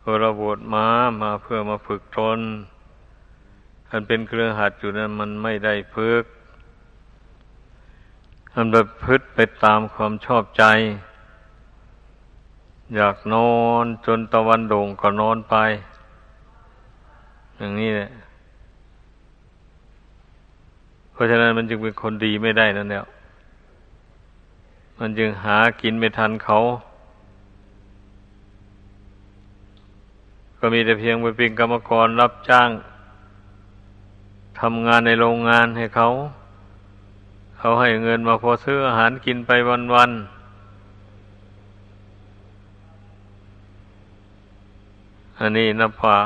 พอเราบวชมามาเพื่อมาฝึกตนอันเป็นเครือหัดอยู่นั้นมันไม่ได้ฝึกมันแบบพึดไปตามความชอบใจ อยากนอนจนตะวันโด่งก็นอนไป อย่างนี้แหละ เพราะฉะนั้นมันจึงเป็นคนดีไม่ได้นั่นแหละมันจึงหากินไม่ทันเขา ก็มีแต่เพียงไปเป็นกรรมกรรับจ้างทำงานในโรงงานให้เขา เขาให้เงินมาพอซื้ออาหารกินไปวันๆ อันนี้นับว่า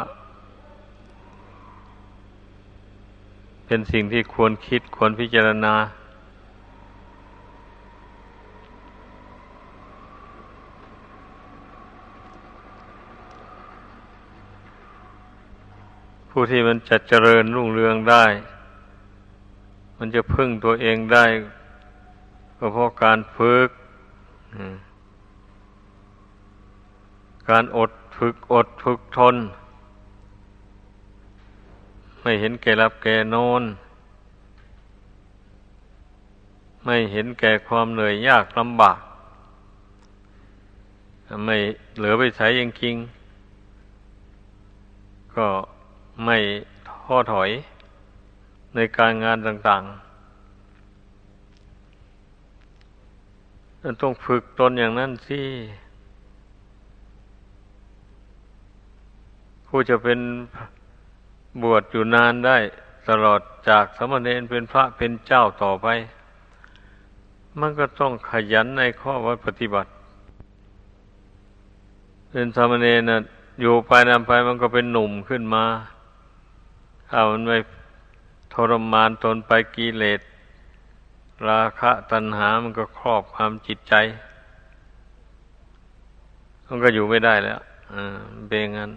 เป็นสิ่งที่ควรคิดควรพิจารณา ผู้ที่มันจะเจริญรุ่งเรืองได้ มันจะพึ่งตัวเองได้ก็เพราะการฝึกการอดฝึกอดฝึกทน ไม่เห็นแก่รับแก่นอน ไม่เห็นแก่ความเหนื่อยยากลำบาก ไม่เหลือไปใช้ยังคิง ก็ ไม่ท้อถอยในการงานต่างๆต้องฝึกตนอย่างนั้นสิผู้จะเป็นบวชอยู่นานได้ตลอดจากสมณเณรเป็นพระเป็นเจ้าต่อไป มันก็ต้องขยันในข้อวัดปฏิบัติ เป็นสมณเณรนะอยู่ไปนานไปมันก็เป็นหนุ่มขึ้นมา ถ้ามันไม่ทรมานตนไปกิเลส ราคะตัณหามันก็ครอบความจิตใจ มันก็อยู่ไม่ได้แล้วเป็นงั้น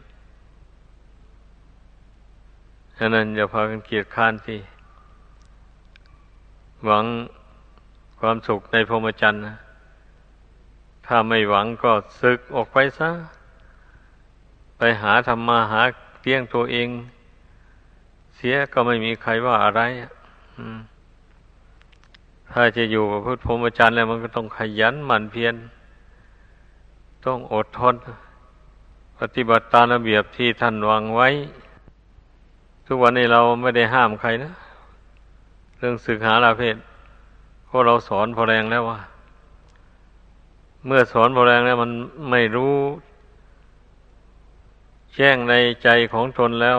ฉะนั้นอย่าพากันเกียดค้านที่ หวังความสุขในพรหมจรรย์นะถ้าไม่หวังก็ศึกออกไปซะ ไปหาธรรมาหาเลี้ยงตัวเอง เสียก็ไม่มีใครว่าอะไรถ้าจะอยู่กับพุทธพรหมจรรย์แล้วมันก็ต้องขยันหมั่นเพียรต้องอดทน ปฏิบัติตามระเบียบที่ท่านวางไว้ ทุกวันนี้เราไม่ได้ห้ามใครนะ เรื่องศึกหาลาเพศพราะเราสอนพอแรงแล้วว่า เมื่อสอนพอแรงแล้วมันไม่รู้ แจ้งในใจของตนแล้ว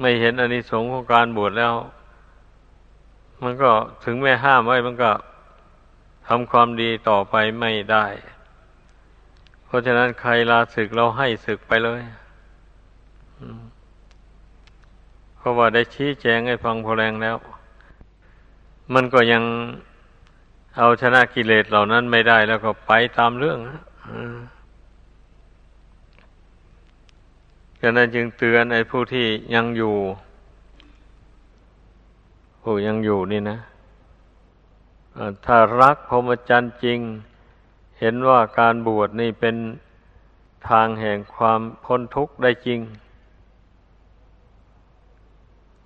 ไม่เห็นอานิสงส์ของการบวชแล้ว มันก็ถึงแม่ห้ามไว้มันก็ทำความดีต่อไปไม่ได้ เพราะฉะนั้นใครลาศึกเราให้ศึกไปเลยเพราะว่าได้ชี้แจงให้ฟังพอแรงแล้ว มันก็ยังเอาชนะกิเลสเหล่านั้นไม่ได้แล้วก็ไปตามเรื่องนะ ฉะนั้นจึงเตือนไอ้ผู้ที่ยังอยู่ผู้ยังอยู่นี่นะถ้ารักพรหมจรรย์จริง เห็นว่าการบวชนี่เป็นทางแห่งความพ้นทุกข์ได้จริง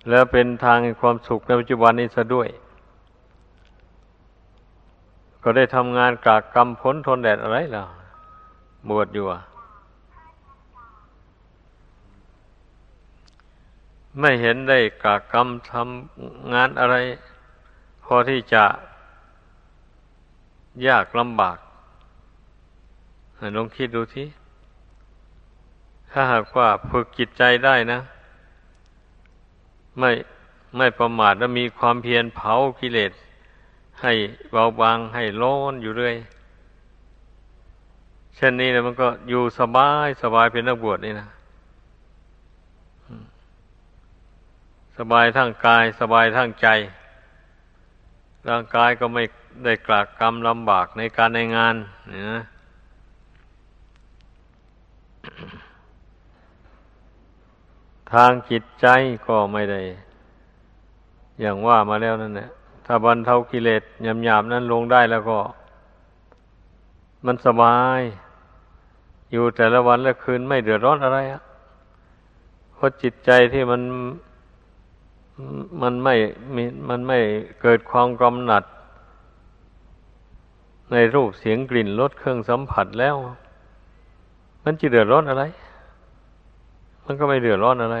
แล้วเป็นทางแห่งความสุขในปัจจุบันนี้ซะด้วย ก็ได้ทำงานกากกรรมพ้นทนแดดอะไรล่ะ บวชอยู่อะ ไม่เห็นได้กากรรมทำงานอะไร พอที่จะยากลำบากลองคิดดูทีถ้าหากว่าฝึกจิตใจได้นะ ไม่ไม่ประมาทและมีความเพียรเผากิเลส ให้เบาบางให้โล้นอยู่เรื่อยเช่นนี้นะมันก็อยู่สบายสบายเป็นนักบวชนี่นะ สบายทั้งกาย สบายทั้งใจ ร่างกายก็ไม่ได้กลากกรรมลำบากในการในงานนะทางจิตใจก็ไม่ได้ อย่างว่ามาแล้วนั่นแหละถ้าบรรเทากิเลสหยาบนั้นลงได้แล้วก็ มันสบาย อยู่แต่ละวันและคืนไม่เดือดร้อนอะไรอะเพราะจิตใจที่มัน มันไม่มีมันไม่เกิดความกำหนัด ในรูปเสียงกลิ่นรสเครื่องสัมผัสแล้ว มันจะเดือดร้อนอะไร มันก็ไม่เดือดร้อนอะไร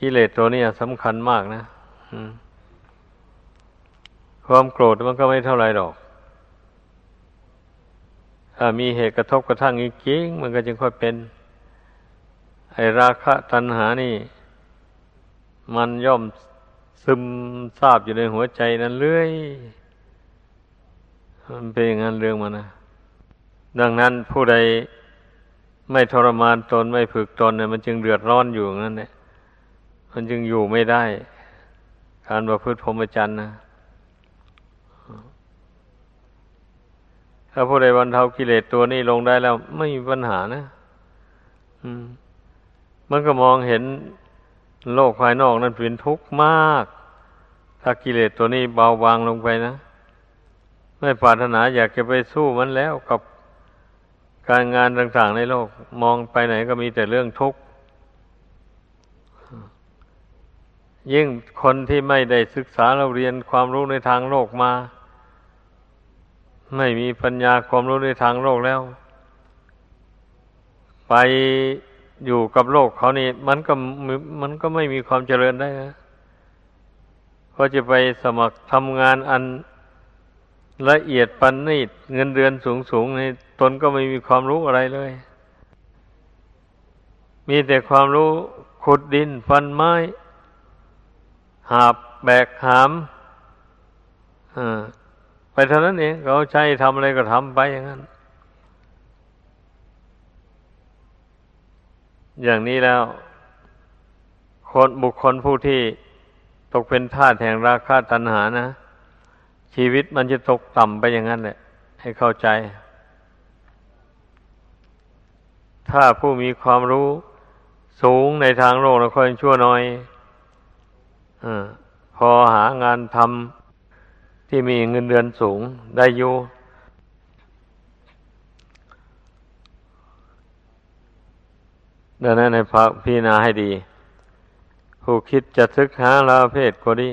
กิเลสตัวนี้สำคัญมากนะความโกรธมันก็ไม่เท่าไรหรอกถ้ามีเหตุกระทบกระทั่งอีกจริงมันก็จึงค่อยเป็น ไอราคะตัณหานี่ มันย่อมซึมซาบอยู่ในหัวใจนั้นเรื่อย มันเป็นอย่างนั้นเรื่องมันนะ ดังนั้นผู้ใดไม่ทรมานตนไม่ฝึกตนเนี่ยมันจึงเดือดร้อนอยู่นั่นเนี่ยมันจึงอยู่ไม่ได้ การประพฤติพรหมจรรย์นะ ถ้าผู้ใดบรรเทากิเลสตัวนี้ลงได้แล้ว ไม่มีปัญหานะมันก็มองเห็น โลกภายนอกนั้นเป็นทุกข์มาก ถ้ากิเลสตัวนี้เบาบางลงไปนะไม่ปรารถนาอยากจะไปสู้มันแล้วกับการงานต่าง ๆ ในโลกมองไปไหนก็มีแต่เรื่องทุกข์ยิ่งคนที่ไม่ได้ศึกษาเราเรียนความรู้ในทางโลกมา ไม่มีปัญญาความรู้ในทางโลกแล้ว ไป อยู่กับโลกเขานี่ มันก็มันก็ไม่มีความเจริญได้นะก็จะไปสมัครทำงานอันละเอียดปันนีดเงินเดือนสูงสูงในตนก็ไม่มีความรู้อะไรเลย มีแต่ความรู้ขุดดินฟันไม้ หาบแบกหามอ่าไปเท่านั้นเองเขาใช้ทำอะไรก็ทำไปอย่างนั้น อย่างนี้แล้ว คนบุคคลผู้ที่ตกเป็นทาสแห่งราคะตัณหานะ ชีวิตมันจะตกต่ำไปอย่างนั้นแหละ ให้เข้าใจ ถ้าผู้มีความรู้สูงในทางโลกแล้วค่อยชั่วน้อยอพอหางานทำที่มีเงินเดือนสูงได้อยู่ ดังนั้นในพระพิจารณาให้ดี ผู้คิดจะศึกหาลาเพศก็ดี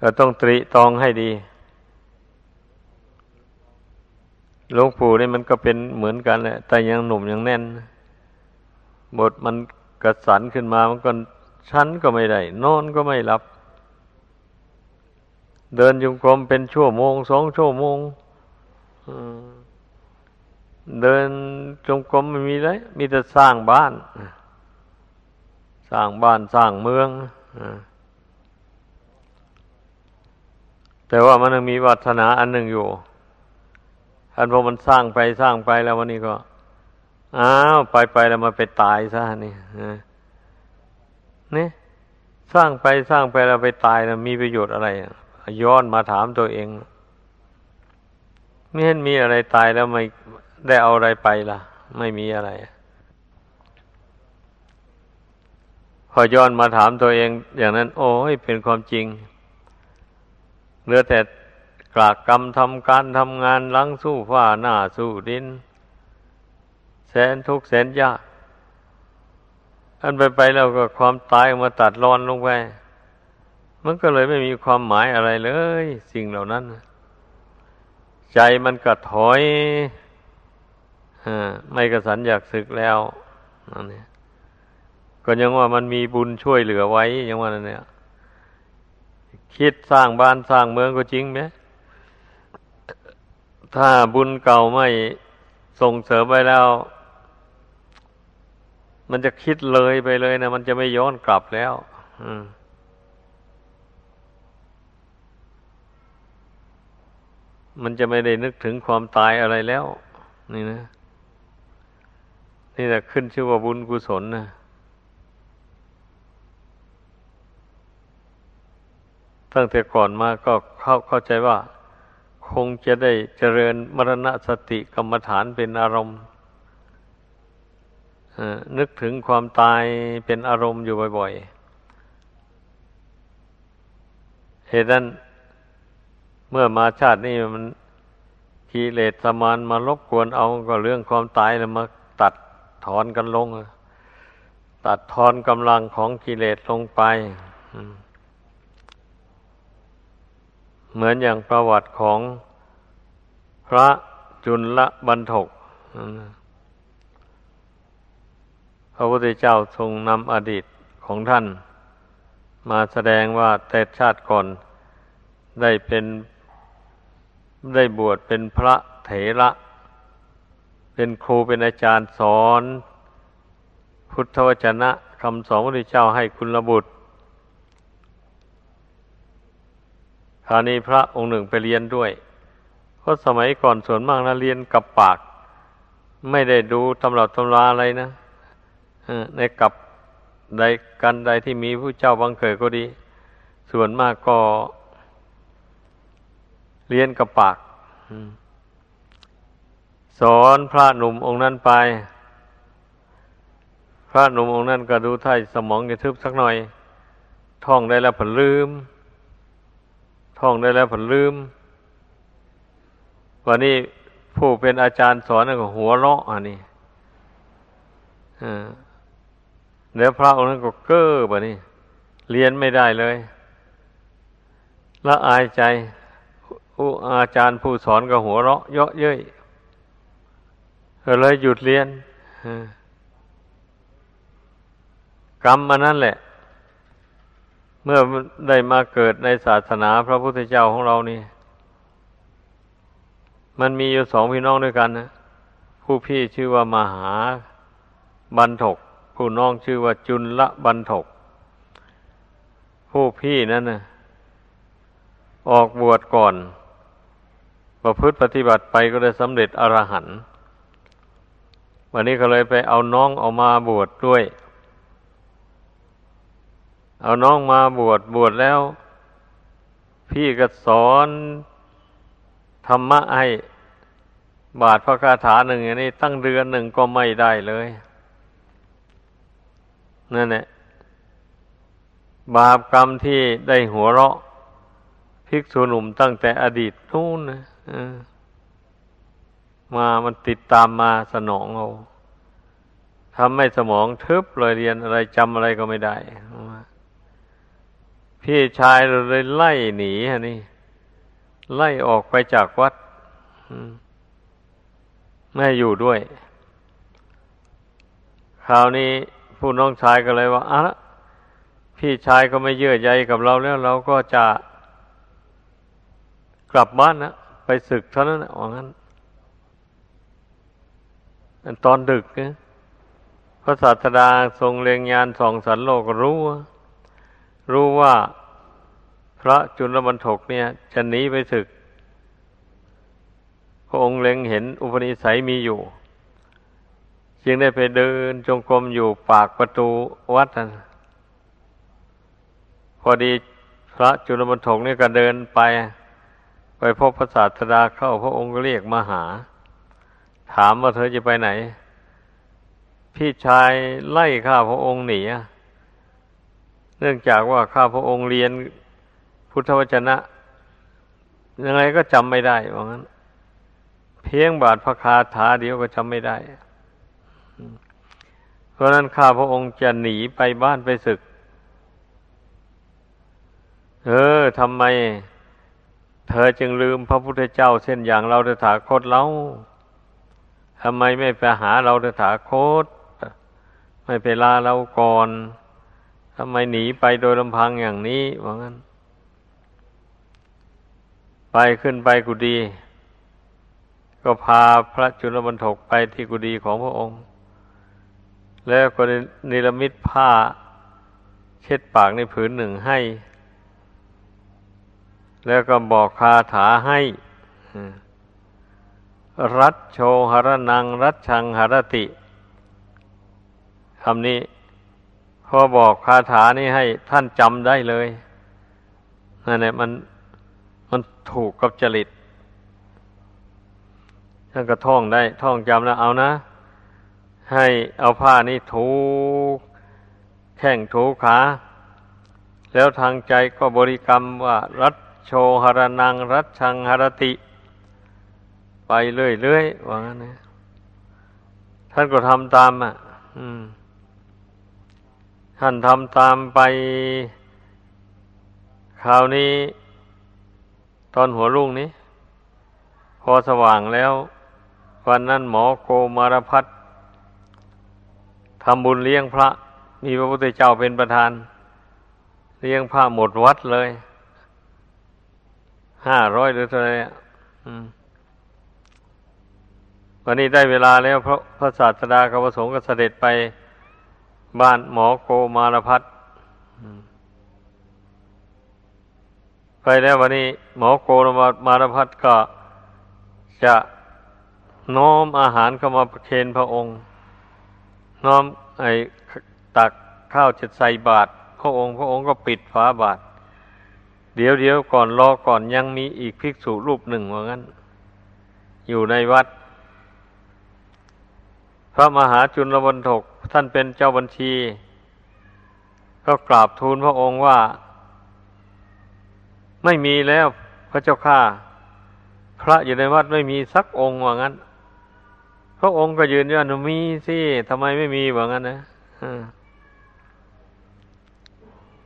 ก็ต้องตรีตองให้ดีหลวงปู่นี่มันก็เป็นเหมือนกันแหละ แต่ยังหนุ่มยังแน่น บทมันกระสันขึ้นมา มันก็ชั้นก็ไม่ได้ นอนก็ไม่หลับ เดินจงกรมเป็นชั่วโมง สองชั่วโมง เดินจงกรมไม่มีเลย มีแต่สร้างบ้าน สร้างบ้านสร้างเมืองแต่ว่ามันยังมีวัฒนาอันหนึ่งอยู่อันพอมันสร้างไปสร้างไปแล้ววันนี้ก็ อ้าวไปไปแล้วมาไปตายซะนี่นี่สร้างไปสร้างไปแล้วไปตายแล้วมีประโยชน์อะไรย้อนมาถามตัวเองไม่เห็นมีอะไรตายแล้วไม่ ได้เอาอะไรไปล่ะ ไม่มีอะไร พอย้อนมาถามตัวเอง อย่างนั้น โอ้ยเป็นความจริงเหลือแต่กลากกรรมทำการทำงานลังสู้ฟ้าหน้าสู้ดิน แสนทุกแสนยากอันไปไปแล้วก็ความตายมาตัดรอนลงไป มันก็เลยไม่มีความหมายอะไรเลย สิ่งเหล่านั้น ใจมันก็ถอย ไม่กระสันอยากศึกแล้วนั่นเนี่ยก็ยังว่ามันมีบุญช่วยเหลือไว้ยังว่านั่นเนี่ย คิดสร้างบ้านสร้างเมืองก็จริงไหมถ้าบุญเก่าไม่ส่งเสริมไปแล้ว มันจะคิดเลยไปเลยนะมันจะไม่ย้อนกลับแล้ว อืมมันจะไม่ได้นึกถึงความตายอะไรแล้ว นี่นะ นี่แหละขึ้นชื่อว่าบุญกุศลนะตั้งแต่ก่อนมาก็เข้าเข้าใจว่า คงจะได้เจริญมรณสติกรรมฐานเป็นอารมณ์นึกถึงความตายเป็นอารมณ์อยู่บ่อย ๆ เหตุนั้น เมื่อมาชาตินี้มันกิเลสมานมารบกวนเอาก็เรื่องความตายแล้วมาตัด อนกันลง ตัดทอนกำลังของกิเลสลงไป เหมือนอย่างประวัติของพระจุลบรรทกพระพุทธเจ้าทรงนำอดีตของท่าน มาแสดงว่าแต่ชาติก่อนได้เป็นได้บวชเป็นพระเถระ เป็นครูเป็นอาจารย์สอน พุทธวจนะคำสอนพระพุทธเจ้าให้คุณระบุตรคราวนี้พระองค์หนึ่งไปเรียนด้วย เพราะสมัยก่อนส่วนมากนะเรียนกับปาก ไม่ได้ดูตำรับตำราอะไรนะในกับใดกันใดที่มีผู้เจ้าบังเกิดก็ดี ส่วนมากก็เรียนกับปาก สอนพระหนุ่มองค์นั้นไป พระหนุ่มองค์นั้นก็ดูท่ายสมองจะทึบสักหน่อย ท่องได้แล้วผลลืม ท่องได้แล้วผลลืม วันนี้ผู้เป็นอาจารย์สอนก็หัวเราะอันนี้เดี๋ยวพระองค์นั้นก็เก้อแบบนี้เรียนไม่ได้เลย ละอายใจอาจารย์ผู้สอนก็หัวเราะ เยาะเย้ย เลยหยุดเรียนกรรมมานั่นแหละ เมื่อได้มาเกิดในศาสนาพระพุทธเจ้าของเรานี่ มันมีอยู่สองพี่น้องด้วยกันนะผู้พี่ชื่อว่ามหาบันทก ผู้น้องชื่อว่าจุลละบันทก ผู้พี่นั่นนะออกบวชก่อน ประพฤติปฏิบัติไปก็ได้สำเร็จอรหันต์ วันนี้ก็เลยไปเอาน้องออกมาบวชดด้วย เอาน้องมาบวชบวชแล้ว พี่ก็สอนธรรมะให้บาทพระคาถาหนึ่งอย่างนี้ตั้งเดือนหนึ่งก็ไม่ได้เลยนั่นแหละบาปกรรมที่ได้หัวเราะภิกษุหนุ่มตั้งแต่อดีตนู่นนะ มามันติดตามมาสนองเอาทำให้สมองทึบเลยเรียนอะไรจำอะไรก็ไม่ได้ พี่ชายเลยไล่หนีฮะนี่ ไล่ออกไปจากวัดไม่อยู่ด้วย คราวนี้ผู้น้องชายก็เลยว่าอะพี่ชายก็ไม่เยื่อใยกับเราแล้ว เราก็จะกลับบ้านนะไปศึกเท่านั้นว่างั้น ตอนดึกนะพระศาสดาทรงเลียงยานส่องสันโลกรู้ รู้ว่าพระจุลบรรทกเนี่ย จะหนีไปศึก พระองค์เล็งเห็นอุปนิสัยมีอยู่ จึงได้ไปเดินจงกรมอยู่ปากประตูวัดนะพอดีพระจุลบรรทกเนี่ยก็เดินไป ไปพบพระศาสดาเข้าพระองค์ก็เรียกมาหา ถามว่าเธอจะไปไหน พี่ชายไล่ข้าพระองค์หนีเนื่องจากว่าข้าพระองค์เรียนพุทธวจนะ ยังไงก็จำไม่ได้ว่างั้น เพียงบาทพระคาถาเดียวก็จำไม่ได้ เพราะนั้นข้าพระองค์จะหนีไปบ้านไปศึก เออทำไม เธอจึงลืมพระพุทธเจ้าเช่นอย่างเราตถาคตเล่า ทำไมไม่ไปหาเราตถาคต ไม่ไปลาเราก่อนทำไมหนีไปโดยลำพังอย่างนี้ว่างั้น ไปขึ้นไปกุดี ก็พาพระจุลบรรทกไปที่กุดีของพระองค์ แล้วก็นิรมิตผ้า เช็ดปากในผืนหนึ่งให้ แล้วก็บอกคาถาให้ รัตโชหรนัง รัตชังหรติคำนี้พอบอกคาถานี้ให้ท่านจำได้เลยนั่นแหละมันมันถูกกับจริตท่านก็ท่องได้ ท่องจำแล้วเอานะ ให้เอาผ้านี้ถูแข้งถูขา แล้วทางใจก็บริกรรมว่า รัตโชหรนัง รัชชังหรติ ไปเรื่อยๆว่างั้นนะท่านก็ทำตามอะท่านทำตามไป คราวนี้ ตอนหัวรุ่งนี้ พอสว่างแล้ว วันนั้นหมอโกมารพัฒทำบุญเลี้ยงพระ มีพระพุทธเจ้าเป็นประธาน เลี้ยงพระหมดวัดเลยห้าร้อยหรือเท่าไหร่ วันนี้ได้เวลาแล้วเพราะพระศาสดากับพระสงฆ์ก็เสด็จไปบ้านหมอโกมารพัฒไปแล้ววันนี้ หมอโกมารพัฒก็จะน้อมอาหารเข้ามาประเคนพระองค์ น้อมไอ้ตักข้าวจะใส่บาตรพระองค์ พระองค์ก็ปิดฝาบาตรเดี๋ยวเดี๋ยวก่อนรอก่อนยังมีอีกภิกษุรูปหนึ่งว่างั้น อยู่ในวัด ระมหาจุลบนทกท่านเป็นเจ้าบัญชี ก็กราบทูลพระองค์ว่า ไม่มีแล้วพระเจ้าข้าพระอยู่ในวัดไม่มีสักองค์ว่างั้น พระองค์ก็ยืนยันมีสิทำไมไม่มีว่างั้นนะ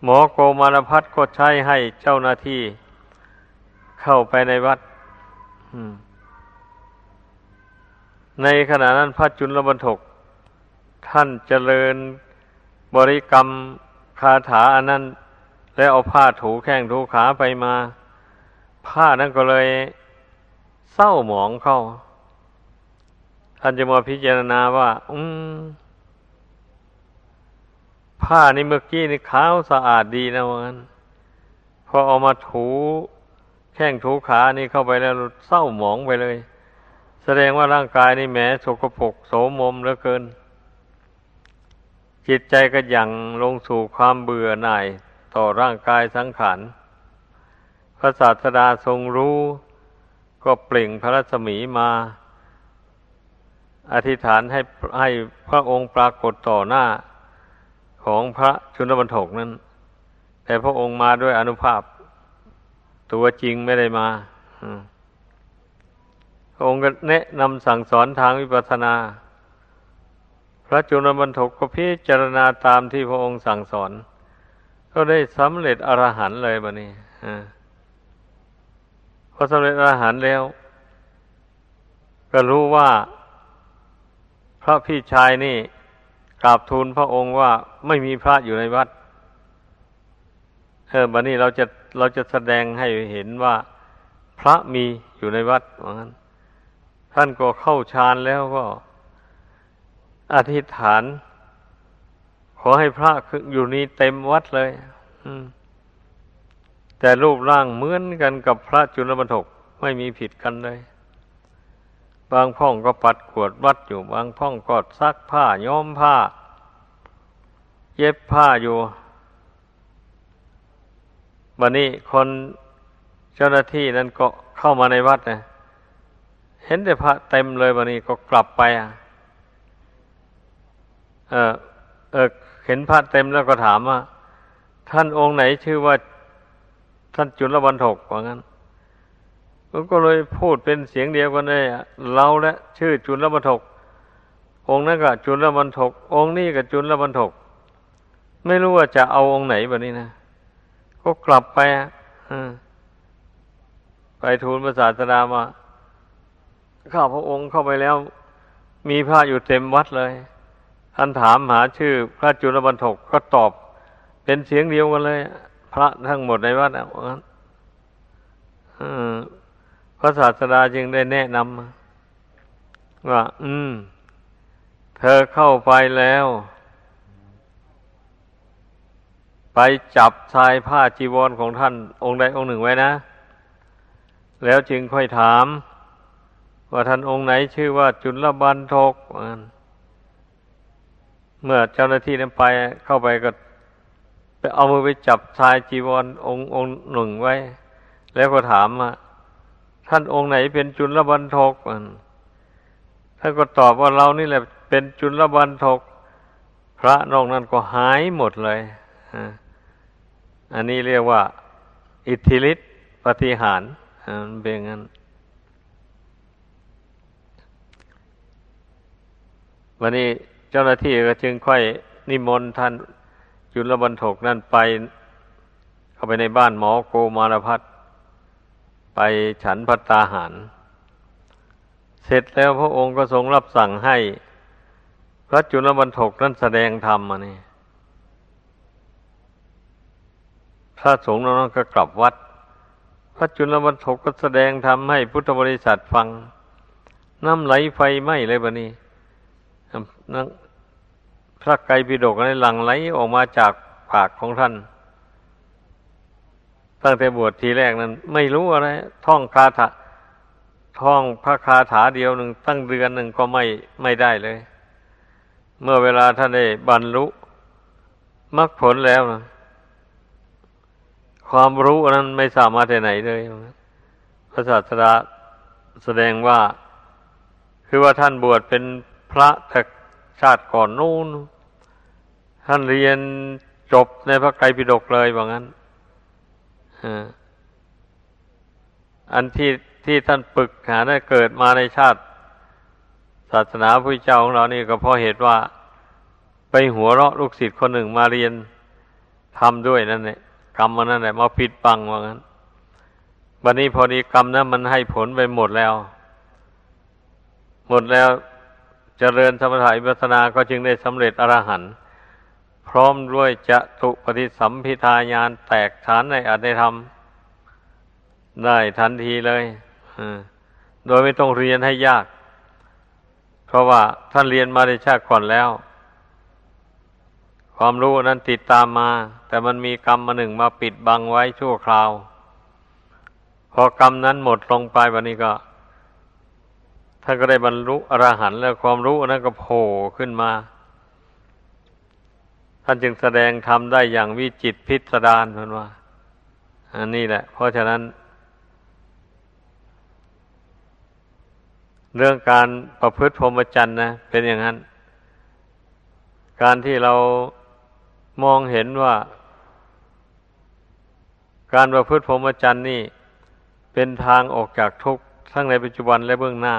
หมอโกมารพัฒก็ใช้ให้เจ้าหน้าที่ เข้าไปในวัด ในขณะนั้นพระจุลบรรทก ท่านเจริญบริกรรมคาถาอันนั้น แล้วเอาผ้าถูแข้งถูขาไปมา ผ้านั้นก็เลยเศร้าหมองเข้า ท่านจะมาพิจารณาว่า อืมผ้านี่เมื่อกี้นี่ขาวสะอาดดีนะวันพอเอามาถูแข้งถูขานี่เข้าไปแล้วเศร้าหมองไปเลย แสดงว่าร่างกายนี่แหมสกปรกโสมมเหลือเกิน จิตใจก็ยังลงสู่ความเบื่อหน่ายต่อร่างกายสังขารพระศาสดาทรงรู้ ก็เปล่งพระรัศมีมา อธิษฐานให้ให้พระองค์ปรากฏต่อหน้าของพระชุนบรรทกนั้น แต่พระองค์มาด้วยอนุภาพ ตัวจริงไม่ได้มาพ ระองค์ก็แนะนำสั่งสอนทางวิปัสสนา พระจุลบรรทกก็พิจารณาตามที่พระองค์สั่งสอน ก็ได้สำเร็จอรหันต์เลยบะนี้พอสำเร็จอรหันต์แล้ว ก็รู้ว่า พระพี่ชายนี่กราบทูลพระองค์ว่าไม่มีพระอยู่ในวัด เออบันนี้เราจะเราจะแสดงให้เห็นว่าพระมีอยู่ในวัดเหมือนกัน ท่านก็เข้าฌานแล้วก็ อธิษฐาน ขอให้พระอยู่นี้เต็มวัดเลยแต่รูปร่างเหมือนกันกับพระจุลบรรทกไม่มีผิดกันเลย บางพ่องก็ปัดขวดวัดอยู่ บางพ่องก็ซักผ้าย้อมผ้า เย็บผ้าอยู่บันนี้คนเจ้าหน้าที่นั้นก็เข้ามาในวัดนะ เห็นแต่พระเต็มเลยบันนี้ก็กลับไปอะเออเออเห็นพระเต็มแล้วก็ถามว่า ท่านองค์ไหนชื่อว่า ท่านจุลบรรทกว่างั้นก็เลยพูดเป็นเสียงเดียวกันเลยเราและชื่อจุลบรรทกองค์นั้นก็จุลบรรทกองค์นี้ก็จุลบรรทกไม่รู้ว่าจะเอาองค์ไหนแบบนี้นะก็กลับไปอะไปทูลพระศาสดามา ข้าพระองค์เข้าไปแล้ว มีพระอยู่เต็มวัดเลย ท่านถามหาชื่อพระจุลบรรทกก็ตอบ เป็นเสียงเดียวกันเลย พระทั้งหมดในวัดอะพระศาสดาจึงได้แนะนำว่า อืม เธอเข้าไปแล้ว ไปจับชายผ้าจีวรของท่าน องค์ใดองค์หนึ่งไว้นะ แล้วจึงค่อยถาม ว่าท่านองค์ไหนชื่อว่าจุลบันทก เมื่อเจ้าหน้าที่นั้นไปเข้าไปก็ไปเอามือไปจับชายจีวรองค์องค์หนึ่งไว้ แล้วก็ถามว่าท่านองค์ไหนเป็นจุลบันทกท่านก็ตอบว่าเรานี่แหละ เป็นจุลบันทก พระนอกนั้นก็หายหมดเลยอันนี้เรียกว่า อิทธิฤทธิปฏิหารมันเป็นงั้น วันนี้เจ้าหน้าที่ก็จึงค่อยนิมนต์ท่านจุลบรรทกนั่นไป เข้าไปในบ้านหมอโกมารพัฒไปฉันพัตตาหาร เสร็จแล้วพระองค์ก็ทรงรับสั่งให้ พระจุลบรรทกนั้นแสดงธรรมมานี่พระสงฆ์นั้นก็กลับวัด พระจุลบรรทกก็แสดงธรรมให้พุทธบริษัทฟัง น้ำไหลไฟไหม้เลยบะนี้ พระไกรปิฎกในหลังไหลออกมาจากปากของท่าน ตั้งแต่บวชทีแรกนั้น ไม่รู้อะไร ท่องคาถาท่องพระคาถาเดียวหนึ่งตั้งเดือนหนึ่งก็ไม่ไม่ได้เลย เมื่อเวลาท่านได้บรรลุมรรคผลแล้วนะความรู้นั้นไม่สามารถที่ไหนเลยพระศาสดาแสดงว่า คือว่าท่านบวชเป็น พระแต่ชาติก่อนนู้นท่านเรียนจบในพระไตรปิฎกเลยว่างั้นอันที่ที่ท่านปึกหาได้เกิดมาในชาติ ศาสนาพระเจ้าของเรานี่ก็เพราะเหตุว่า ไปหัวเราะลูกศิษย์คนหนึ่งมาเรียนทำด้วยนั่นแหละกรรมมันนั่นแหละมาปิดบังว่างั้นบัดนนี้พอดีกรรมนั้นมันให้ผลไปหมดแล้ว หมดแล้ว เจริญสมถะอิปัสนาก็จึงได้สำเร็จอรหันต์พร้อมด้วยจะตุปฏิสัมพิทายานแตกฐานในอัตในธรรม ได้ทันทีเลยโดยไม่ต้องเรียนให้ยาก เพราะว่าท่านเรียนมาในชาติก่อนแล้ว ความรู้นั้นติดตามมา แต่มันมีกรรมมาหนึ่งมาปิดบังไว้ชั่วคราว พอกรรมนั้นหมดลงไปวันนี้ก็ ท่านก็ได้บรรลุอรหันต์แล้วความรู้นั้นก็โผล่ขึ้นมา ท่านจึงแสดงทำได้อย่างวิจิตพิสดารเพื่อนว่า อันนี้แหละ เพราะฉะนั้น เรื่องการประพฤติพรหมจรรย์นะเป็นอย่างนั้น การที่เรามองเห็นว่า การประพฤติพรหมจรรย์นี่เป็นทางออกจากทุกข์ทั้งในปัจจุบันและเบื้องหน้า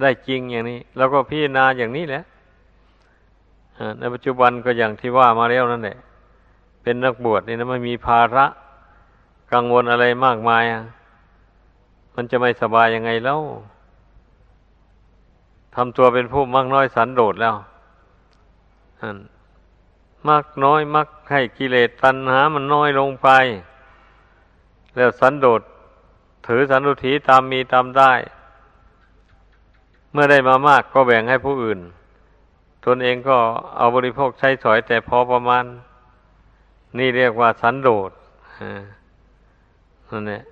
ได้จริงอย่างนี้ แล้วก็พิจารณาอย่างนี้แหละในปัจจุบันก็อย่างที่ว่ามาแล้วนั่นแหละ เป็นนักบวชนี่นะไม่มีภาระกังวลอะไรมากมาย มันจะไม่สบายยังไงแล้วทำตัวเป็นผู้มากน้อยสันโดษแล้วมากน้อยมักให้กิเลสตัณหา มันน้อยลงไป แล้วสันโดษถือสันตุถีตามมีตามได้ เมื่อได้มามากก็แบ่งให้ผู้อื่น ตนเองก็เอาบริโภคใช้สอยแต่พอประมาณ นี่เรียกว่าสันโดษนั่นแหละ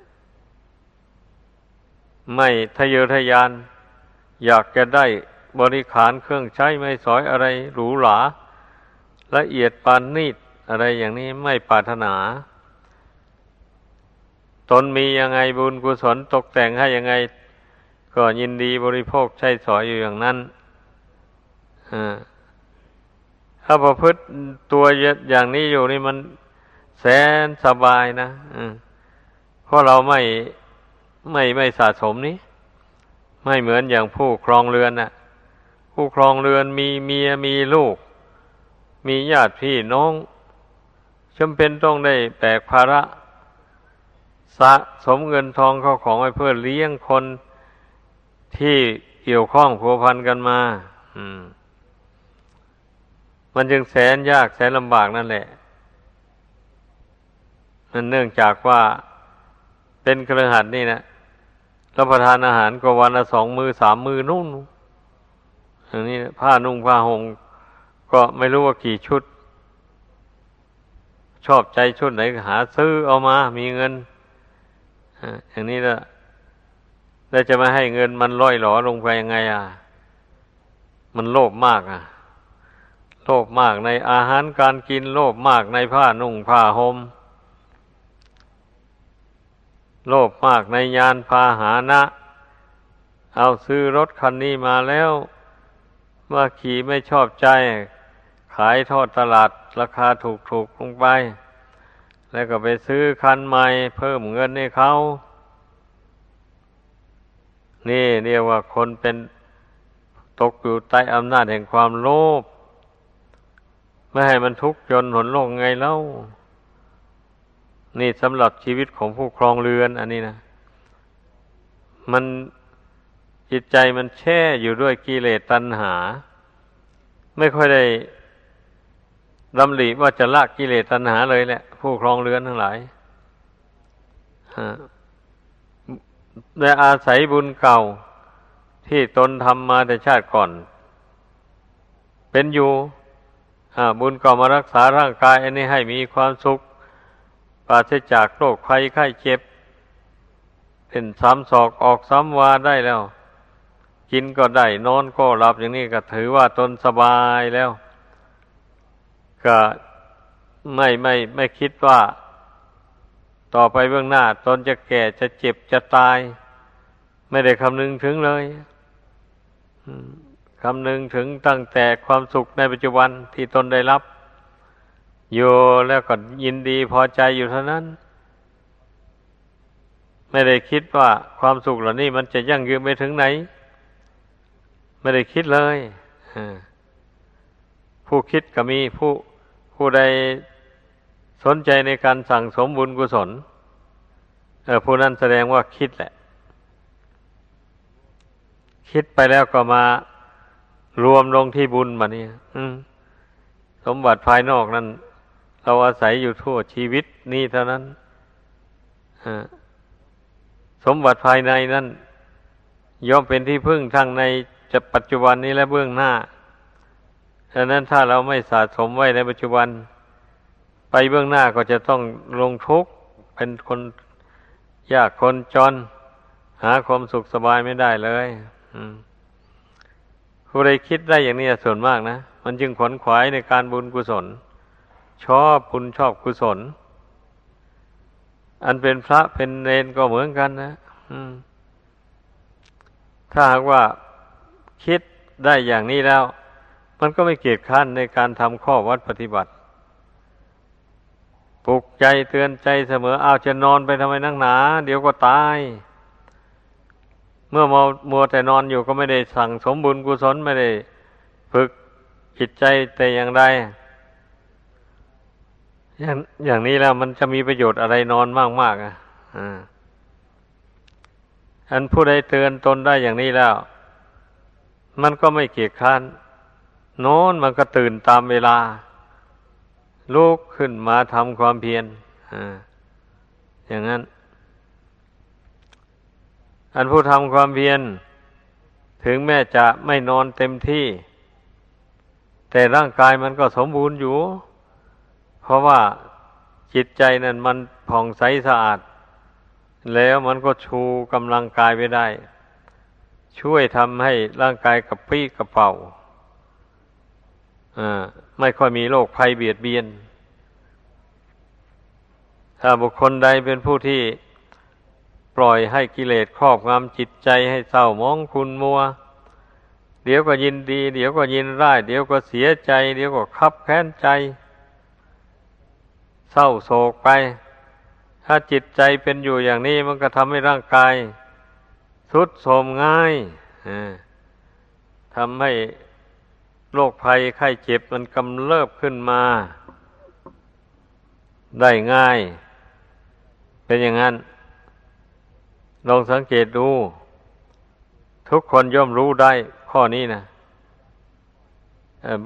ไม่ทะเยอทะยาน อยากจะได้บริขารเครื่องใช้ไม่สอยอะไรหรูหราละเอียดปานนีดอะไรอย่างนี้ไม่ปรารถนา ตนมียังไงบุญกุศลตกแต่งให้ยังไง ก็ยินดีบริโภคใช้สอยอยู่อย่างนั้นถ้าประพฤติตัวอย่างนี้อยู่นี่มันแสนสบายนะเพราะเราไม่ไม่ไม่สะสมนี้ ไม่เหมือนอย่างผู้ครองเรือนนะ่ะ ผู้ครองเรือนมีเมียมีลูก มีญาติพี่น้องจำเป็นต้องได้แบกภาระ สะสมเงินทองเข้าของไว้เพื่อเลี้ยงคน ที่เกี่ยวข้องผัวพันกันมาอืมมันจึงแสนยากแสนลำบากนั่นแหละมันเนื่องจากว่าเป็นเครือขัดนี่นะรับประทานอาหารก็วันละสองมือสามมือนุ่นอย่างนี้ผ้านุ่งผ้าห่มก็ไม่รู้ว่ากี่ชุด ชอบใจชุดไหนหาซื้อเอามา มีเงินอย่างนี้ละ แล้วจะมาให้เงินมันล่อยหลอลงไปยังไง อะ มันโลภมากอะ โลภมากในอาหารการกินโลภมากในผ้านุ่งผ้าหม่มโลภมากในยานพาหานะ เอาซื้อรถคันนี้มาแล้วเมื่อขี่ไม่ชอบใจ ขายทอดตลาดราคาถูกๆลงไป แล้วก็ไปซื้อคันใหม่เพิ่มเงินให้เขา นี่เรียกว่าคนเป็นตกอยู่ใต้อำนาจแห่งความโลภไม่ให้มันทุกข์จนหนโลกไงเล่า นี่สำหรับชีวิตของผู้ครองเรือน อันนี้นะ มันจิตใจมันแช่อยู่ด้วยกิเลสตัณหา ไม่ค่อยได้ดำริว่าจะละกิเลสตัณหาเลยแหละ ผู้ครองเรือนทั้งหลาย ได้อาศัยบุญเก่าที่ตนทำมาแต่ชาติก่อน เป็นอยู่บุญเก่ามารักษาร่างกาย อันนี้ให้มีความสุขปราศจากโรคภัยไข้เจ็บ เป็นสามศอกออกสามวาได้แล้ว กินก็ได้นอนก็หลับอย่างนี้ก็ถือว่าตนสบายแล้ว ก็ไม่ไม่ไม่คิดว่า ต่อไปเบื้องหน้า ตนจะแก่จะเจ็บจะตาย ไม่ได้คำนึงถึงเลยคำนึงถึงตั้งแต่ความสุขในปัจจุบันที่ตนได้รับอยู่แล้วก็ยินดีพอใจอยู่เท่านั้น ไม่ได้คิดว่าความสุขเหล่านี้มันจะยั่งยืนไปถึงไหน ไม่ได้คิดเลยผู้คิดก็มีผู้ผู้ใด สนใจในการสั่งสมบุญกุศลผู้นั้นแสดงว่าคิดแหละ คิดไปแล้วก็มารวมลงที่บุญมาเนี่ยสมบัติภายนอกนั้น เราอาศัยอยู่ทั่วชีวิตนี้เท่านั้นสมบัติภายในนั้นย่อมเป็นที่พึ่งทั้งในจะปัจจุบันนี้และเบื้องหน้าฉะนั้นถ้าเราไม่สะสมไว้ในปัจจุบัน ไปเบื้องหน้าก็จะต้องลงทุกข์เป็นคนยากคนจน หาความสุขสบายไม่ได้เลยผู้ใดคิดได้อย่างนี้ส่วนมากนะ มันจึงขวนขวายในการบุญกุศล ชอบบุญชอบกุศล อันเป็นพระเป็นเนนก็เหมือนกันนะถ้าหากว่าคิดได้อย่างนี้แล้ว มันก็ไม่เกียจข้านในการทำข้อวัดปฏิบัติ ปลุกใจเตือนใจเสมอเอาจะนอนไปทำไมนั่งหนา เดี๋ยวก็ตาย เมื่อมัวมัวแต่นอนอยู่ก็ไม่ได้สั่งสมบุญกุศลไม่ได้ฝึกจิตใจแต่อย่างใดอย่างอย่างนี้แล้วมันจะมีประโยชน์อะไรนอนมากมากอะอันผู้ใดเตือนตนได้อย่างนี้แล้ว มันก็ไม่เกียจค้านน้นมันก็ตื่นตามเวลา ลุกขึ้นมาทำความเพียรออย่างนั้น อันผู้ทำความเพียร ถึงแม้จะไม่นอนเต็มที่ แต่ร่างกายมันก็สมบูรณ์อยู่ เพราะว่าจิตใจนั้นมันผ่องใสสะอาด แล้วมันก็ชูกำลังกายไปได้ ช่วยทำให้ร่างกายกับปี้กระเป๋า ไม่ค่อยมีโรคภัยเบียดเบียน ถ้าบุคคลใดเป็นผู้ที่ปล่อยให้กิเลสครอบงำจิตใจให้เศร้ามองคุณมัว เดี๋ยวก็ยินดี เดี๋ยวก็ยินร้าย เดี๋ยวก็เสียใจ เดี๋ยวก็คับแค้นใจ เศร้าโศกไป ถ้าจิตใจเป็นอยู่อย่างนี้มันก็ทำให้ร่างกาย ทุดโทมง่ายทำให้ โรคภัยไข้เจ็บมันกำเริบขึ้นมา ได้ง่าย เป็นอย่างนั้น ลองสังเกตดู ทุกคนย่อมรู้ได้ข้อนี้นะ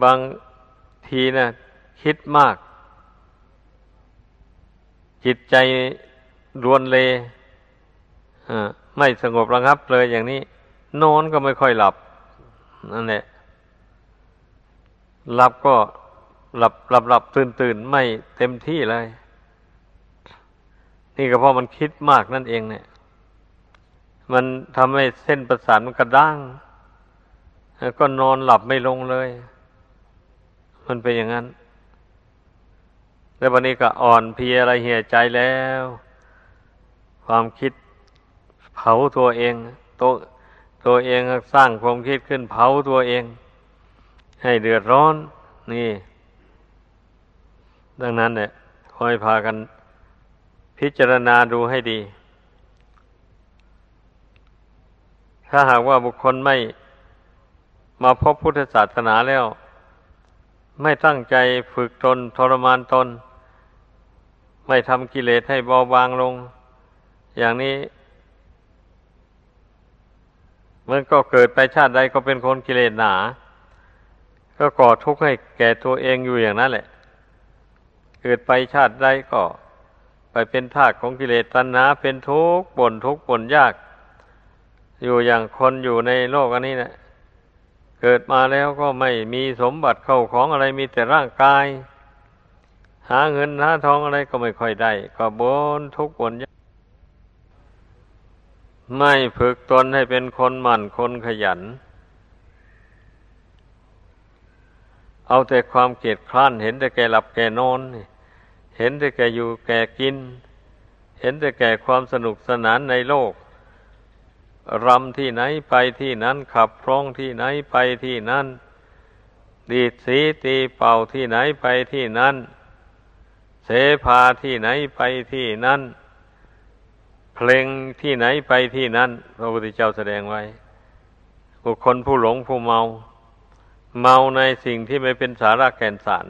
บางทีนะคิดมาก จิตใจรวนเลไม่สงบระงับเลยอย่างนี้ นอนก็ไม่ค่อยหลับ นั่นแหละ หลับก็หลับหลับหลับตื่นตื่นไม่เต็มที่เลย นี่ก็เพราะมันคิดมากนั่นเองเนี่ย มันทำให้เส้นประสาทมันกระด้างแล้วก็นอนหลับไม่ลงเลย มันเป็นอย่างนั้น แล้ววันนี้ก็อ่อนเพลียอะไรเหี่ยใจแล้ว ความคิดเผาตัวเอง ตัวตัวเองสร้างความคิดขึ้นเผาตัวเอง ให้เดือดร้อน นี่ ดังนั้นเนี่ยคอยพากัน พิจารณาดูให้ดี ถ้าหากว่าบุคคลไม่มาพบพุทธศาสนาแล้ว ไม่ตั้งใจฝึกตนทรมานตน ไม่ทำกิเลสให้เบาบางลง อย่างนี้มันก็เกิดไปชาติใดก็เป็นคนกิเลสหนา ก็ก่อทุกข์ให้แก่ตัวเองอยู่อย่างนั้นแหละ เกิดไปชาติใดก็ ไปเป็นทาสของกิเลสตัณหาเป็นทุกข์บ่นทุกข์บ่นยาก อยู่อย่างคนอยู่ในโลกอันนี้นะเกิดมาแล้วก็ไม่มีสมบัติเข้าของอะไรมีแต่ร่างกาย หาเงินหาทองอะไรก็ไม่ค่อยได้ ก็บนทุกข์บนยากไม่ฝึกตนให้เป็นคนหมั่นคนขยัน เอาแต่ความเกียดคร้าน เห็นแต่แก่หลับแก่นอน เห็นแต่แก่อยู่แก่กิน เห็นแต่แก่ความสนุกสนานในโลกรำที่ไหนไปที่นั้นขับร้องที่ไหนไปที่นั้น ดีดสีตีเป่าที่ไหนไปที่นั้น เสพาที่ไหนไปที่นั้น เพลงที่ไหนไปที่นั่นพระพุทธเจ้าแสดงไว้ บุคคลผู้หลงผู้เมา เมาในสิ่งที่ไม่เป็นสาระแก่นสาร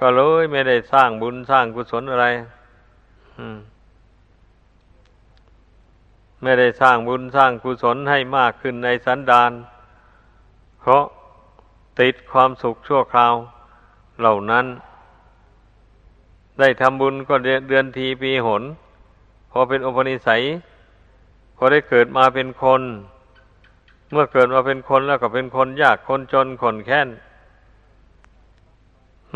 ก็เลยไม่ได้สร้างบุญสร้างกุศลอะไรไม่ได้สร้างบุญสร้างกุศลให้มากขึ้นในสันดาน เพราะติดความสุขชั่วคราวเหล่านั้น ได้ทำบุญก็เดือนทีปีหน พอเป็นอุปนิสัย พอได้เกิดมาเป็นคน เมื่อเกิดมาเป็นคนแล้วก็เป็นคนยากคนจนคนแค้น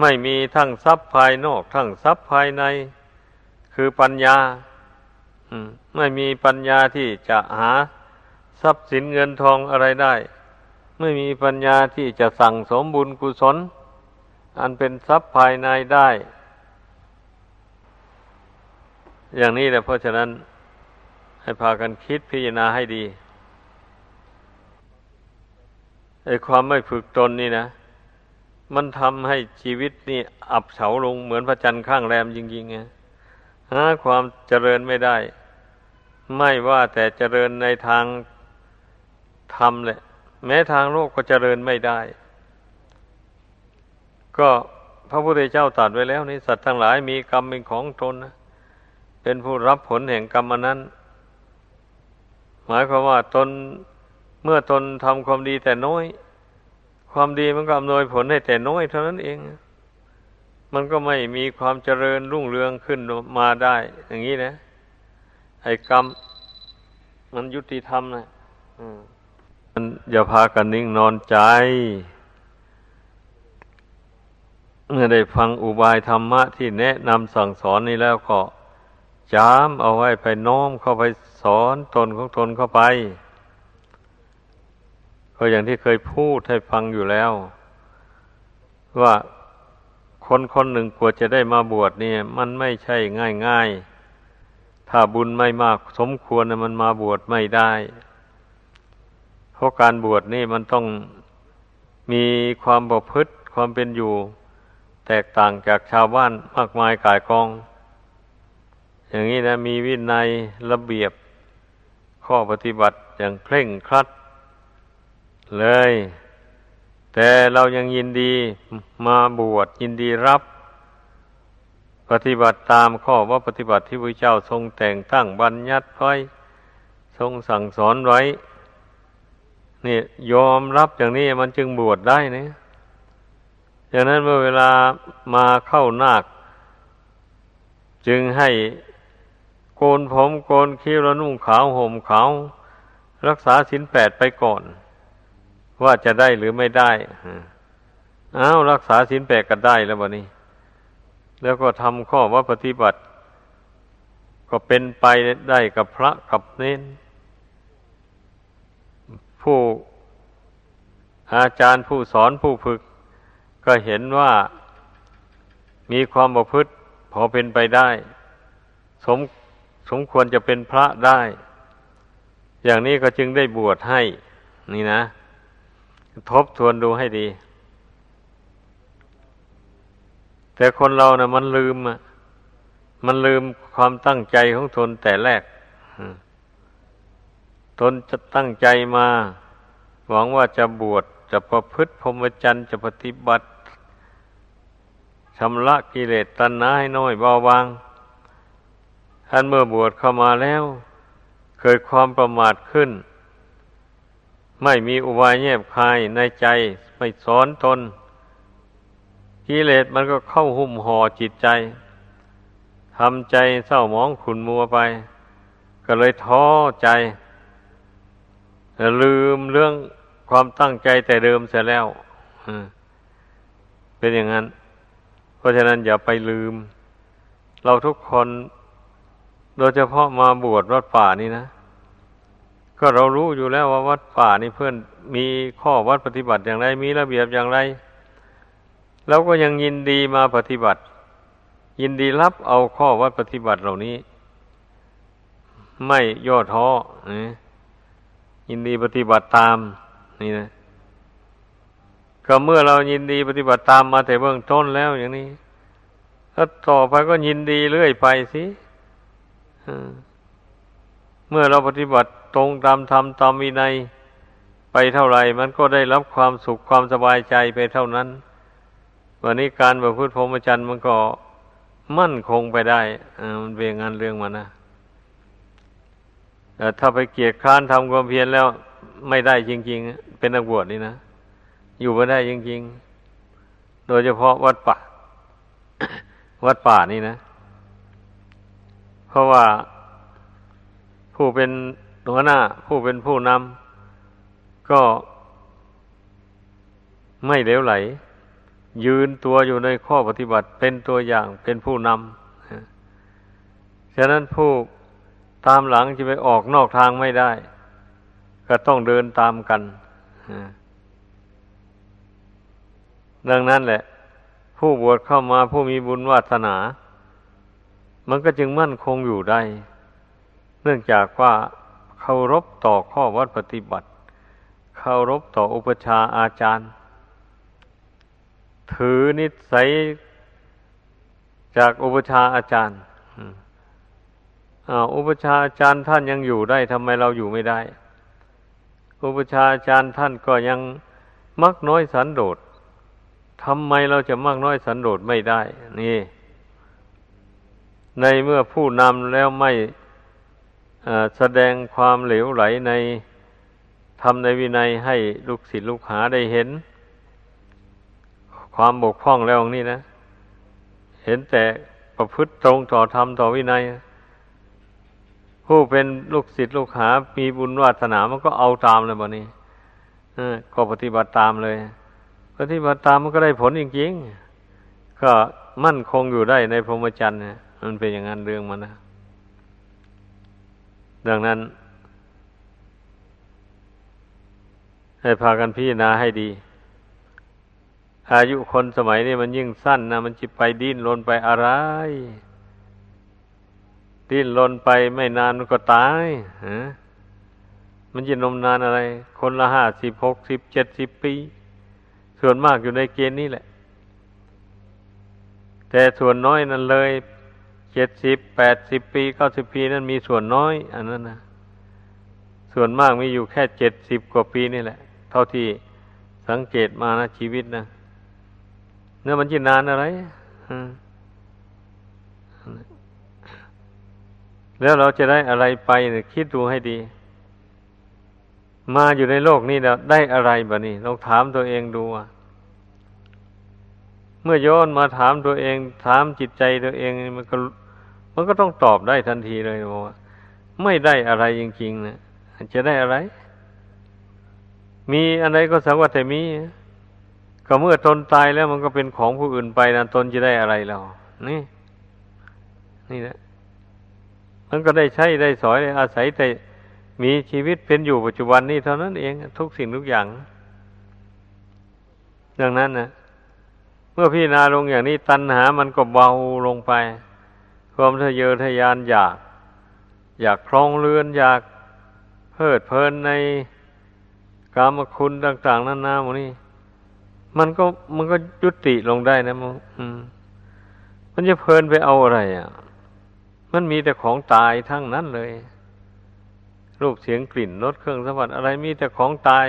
ไม่มีทั้งทรัพย์ภายนอกทั้งทรัพย์ภายใน คือปัญญาไม่มีปัญญาที่จะหาทรัพย์สินเงินทองอะไรได้ ไม่มีปัญญาที่จะสั่งสมบุญกุศล อันเป็นทรัพย์ภายในได้ อย่างนี้แหละเพราะฉะนั้น ให้พากันคิดพิจารณาให้ดี ไอ้ความไม่ฝึกตนนี่นะ มันทำให้ชีวิตนี่อับเฉาลงเหมือนพระจันทร์ข้างแรมจริงๆไงหาความเจริญไม่ได้ ไม่ว่าแต่เจริญในทางธรรมแหละ แม้ทางโลกก็เจริญไม่ได้ ก็พระพุทธเจ้าตรัสไว้แล้วนี่สัตว์ทั้งหลายมีกรรมเป็นของตนนะเป็นผู้รับผลแห่งกรรมนั้น หมายความว่าตน เมื่อตนทำความดีแต่น้อย ความดีมันก็อำนวยผลให้แต่น้อยเท่านั้นเอง มันก็ไม่มีความเจริญรุ่งเรืองขึ้นมาได้ อย่างนี้นะ ไอ้กรรม มันยุติธรรมนะมันอย่าพากันนิ่งนอนใจ เมื่อได้ฟังอุบายธรรมะที่แนะนำสั่งสอนนี้แล้วก็จามเอาไว้ไปน้อมเข้าไปสอนตนของตนเข้าไป ก็อย่างที่เคยพูดให้ฟังอยู่แล้ว ว่าคนคนหนึ่งกว่าจะได้มาบวชเนี่ย มันไม่ใช่ง่ายง่ายถ้าบุญไม่มากสมควรนะมันมาบวชไม่ได้ เพราะการบวชนี่มันต้องมีความประพฤติความเป็นอยู่ แตกต่างจากชาวบ้านมากมายกายกอง อย่างนี้นะมีวินัยระเบียบข้อปฏิบัติอย่างเคร่งครัด เลย แต่เรายังยินดีมาบวชยินดีรับ ปฏิบัติตามข้อว่าปฏิบัติที่พระเจ้าทรงแต่งตั้งบัญญัติไว้ทรงสั่งสอนไว้ นี่ยอมรับอย่างนี้มันจึงบวชได้เนี่ยอย่างนั้นเมื่อเวลามาเข้านาค จึงให้โกนผมโกนคิ้วแล้วนุ่งขาวห่มขาว รักษาสินแปดไปก่อน ว่าจะได้หรือไม่ได้อ้าวรักษาสินแปดก็ได้แล้ววันนี้ แล้วก็ทำข้อว่าปฏิบัติ ก็เป็นไปได้กับพระกับเน้น ผู้อาจารย์ผู้สอนผู้ฝึก ก็เห็นว่ามีความประพฤติพอเป็นไปได้ สมสมควรจะเป็นพระได้ อย่างนี้ก็จึงได้บวชให้ นี่นะ ทบทวนดูให้ดี แต่คนเรานะ่ะ มันลืมอะมันลืมความตั้งใจของตนแต่แรกตนจะตั้งใจมา หวังว่าจะบวชจะประพฤติพรหมจรรย์จะปฏิบัติชำระกิเลสตัณหาให้น้อยเบาบางท่านเมื่อบวชเข้ามาแล้ว เกิดความประมาทขึ้น ไม่มีอุบายแยบคายในใจไม่สอนตนกิเลสมันก็เข้าหุ้มห่อจิตใจทำใจเศร้าหมองขุนมัวไป ก็เลยท้อใจลืมเรื่องความตั้งใจแต่เดิมเสียแล้วเป็นอย่างนั้น เพราะฉะนั้นอย่าไปลืม เราทุกคน โดยเฉพาะมาบวชวัดป่านี่นะ ก็เรารู้อยู่แล้วว่าวัดป่านี่เพื่อนมีข้อวัดปฏิบัติอย่างไร มีระเบียบอย่างไรเราก็ยังยินดีมาปฏิบัติ ยินดีรับเอาข้อวัดปฏิบัติเหล่านี้ ไม่ย่อท้อยินดีปฏิบัติตาม นี่นะก็เมื่อเรายินดีปฏิบัติตามมาแต่เบื้องต้นแล้วอย่างนี้ถ้าต่อไปก็ยินดีเรื่อยไปสิเมื่อเราปฏิบัติ ตรงตามธรรมตามวินัยไปเท่าไหร่มันก็ได้รับความสุขความสบายใจไปเท่านั้น วันนี้การประพฤติพรหมจรรย์มันก็มั่นคงไปได้มันเป็นงานเรื่องมันนะแต่ถ้าไปเกียรค้านทำความเพียรแล้วไม่ได้จริง ๆ เป็นนักบวชนี่นะ อยู่ไม่ได้จริง ๆ โดยเฉพาะวัดป่า วัดป่านี่นะ เพราะว่าผู้เป็น หัวหน้าผู้เป็นผู้นำก็ไม่เลวไหล ยืนตัวอยู่ในข้อปฏิบัติเป็นตัวอย่างเป็นผู้นำฉะนั้นผู้ตามหลังจะไปออกนอกทางไม่ได้ ก็ต้องเดินตามกันดังนั้นแหละ ผู้บวชเข้ามาผู้มีบุญวาสนา มันก็จึงมั่นคงอยู่ได้ เนื่องจากว่า เคารพต่อข้อวัดปฏิบัติ เคารพต่ออุปชาอาจารย์ ถือนิสัยจากอุปชาอาจารย์อุปชาอาจารย์ท่านยังอยู่ได้ทำไมเราอยู่ไม่ได้ อุปชาอาจารย์ท่านก็ยังมักน้อยสันโดษทำไมเราจะมักน้อยสันโดษไม่ได้ นี่ ในเมื่อผู้นำแล้วไม่ แสดงความเหลวไหลในทำในวินัยให้ลูกศิษย์ลูกหาได้เห็น ความบกพร่องแล้วนี่นะ เห็นแต่ประพฤติตรงต่อธรรมต่อวินัย ผู้เป็นลูกศิษย์ลูกหา มีบุญวาสนามันก็เอาตามเลยบ่นี้ก็ปฏิบัติตามเลย ปฏิบัติตามมันก็ได้ผลจริงๆก็มั่นคงอยู่ได้ในพรหมจรรย์มันเป็นอย่างนั้นเรื่องมันนะ ดังนั้น ให้พากันพิจารณาให้ดี อายุคนสมัยนี้มันยิ่งสั้นนะมันจิไปดิ้นรนไปอะไร ดิ้นรนไปไม่นานมันก็ตายฮะมันจะนมนานอะไร คนละห้าสิบหกสิบเจ็ดสิบปี ส่วนมากอยู่ในเกณฑ์นี้แหละ แต่ส่วนน้อยนั้นเลย เจ็ดสิบแปดสิบปีเก้าสิบปีนั้นมีส่วนน้อย อันนั้นนะส่วนมากมีอยู่แค่เจ็ดสิบกว่าปีนี่แหละ เท่าที่สังเกตมานะชีวิตนะเนี่ยมันจะนานอะไรแล้วเราจะได้อะไรไปเนี่ยคิดดูให้ดี มาอยู่ในโลกนี้แล้วได้อะไรบ้านี่ลองถามตัวเองดูว่าเมื่อย้อนมาถามตัวเอง ถามจิตใจตัวเองมันก็ มันก็ต้องตอบได้ทันทีเลยว่าไม่ได้อะไรจริงๆนะจะได้อะไร มีอะไรก็สังวัตแต่มีก็เมื่อตนตายแล้วมันก็เป็นของผู้อื่นไปนะตนจะได้อะไรแล้วนี่ นี่แหละมันก็ได้ใช้ได้สอยได้อาศัยแต่มีชีวิตเป็นอยู่ปัจจุบันนี้เท่านั้นเองทุกสิ่งทุกอย่าง ดังนั้นนะเมื่อพี่นาลงอย่างนี้ตัณหามันก็เบาลงไป ความทะเยอทะยานอยาก อยากครองเรือนอยากเพลิดเพลินในกามคุณต่าง ๆนั่นนาหมนี่มันก็มันก็ยุติลงได้นะมันมันจะเพลินไปเอาอะไรอะ มันมีแต่ของตายทั้งนั้นเลย รูปเสียงกลิ่นรสเครื่องสัมผัสอะไรมีแต่ของตาย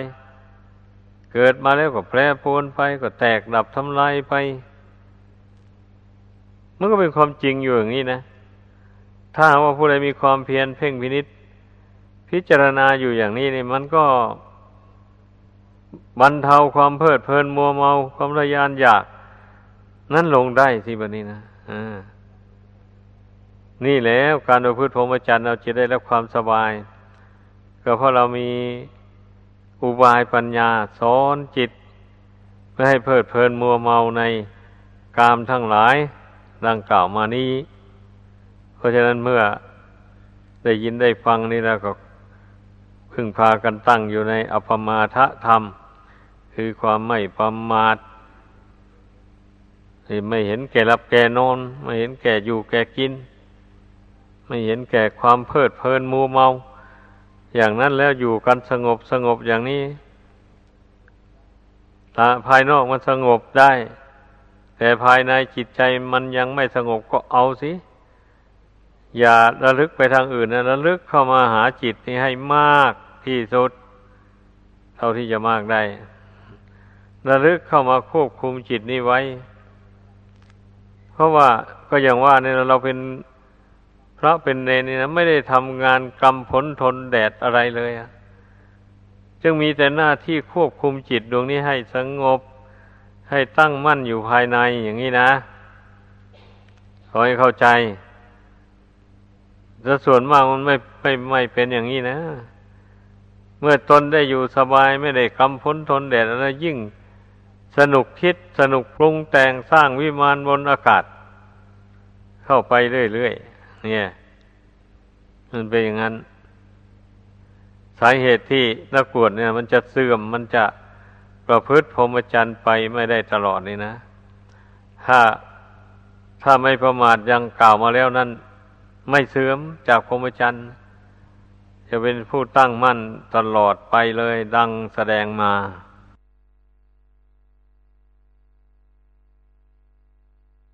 เกิดมาแล้วก็แปรปรวนไปก็แตกดับทำลายไป มันก็เป็นความจริงอยู่อย่างนี้นะ ถ้าว่าผู้ใดมีความเพียรเพ่งพินิษพิจารณาอยู่อย่างนี้นี่มันก็บรรเทาความเพลิดเพลินมัวเมาความระยานอยาก นั่นลงได้สิบันนี้นะอ่านี่แล้วการประพฤติพรหมจรรย์เราจะได้รับความสบาย ก็เพราะเรามีอุบายปัญญาสอนจิต เพื่อให้เพลิดเพลินมัวเมาในกามทั้งหลาย ดังกล่าวมานี้ เพราะฉะนั้นเมื่อได้ยินได้ฟังนี่แล้วก็พึ่งพากันตั้งอยู่ในอภมาทธรรม คือความไม่ประมาทไม่เห็นแก่รับแก่นอน ไม่เห็นแก่อยู่แก่กิน ไม่เห็นแก่ความเพลิดเพลินมัวเมา อย่างนั้นแล้วอยู่กันสงบสงบอย่างนี้ภายนอกมันสงบได้ แต่ภายในจิตใจมันยังไม่สงบก็เอาสิ อย่าระลึกไปทางอื่นนะระลึกเข้ามาหาจิตนี้ให้มากที่สุด เท่าที่จะมากได้ ระลึกเข้ามาควบคุมจิตนี้ไว้ เพราะว่าก็อย่างว่าเนี่ยเราเป็นพระเป็นเนนี่นะไม่ได้ทำงานกรรมผลทนแดดอะไรเลยอะจึงมีแต่หน้าที่ควบคุมจิตดวงนี้ให้สงบ ให้ตั้งมั่นอยู่ภายในอย่างนี้นะขอให้เข้าใจแต่ส่วนมากมันไม่ไม่ไม่เป็นอย่างนี้นะ เมื่อตนได้อยู่สบายไม่ได้กำพ้นทนแดดอะไรยิ่ง สนุกคิดสนุกปรุงแต่งสร้างวิมานบนอากาศ เข้าไปเรื่อยๆเนี่ย มันเป็นอย่างนั้น สาเหตุที่นักบวชเนี่ย มันจะเสื่อมมันจะ ประพฤติพรหมจรรย์ไปไม่ได้ตลอดนี่นะ ถ้าถ้าไม่ประมาทยังกล่าวมาแล้วนั้น ไม่เสื่อมจากพรหมจรรย์จะเป็นผู้ตั้งมั่นตลอดไปเลยดังแสดงมา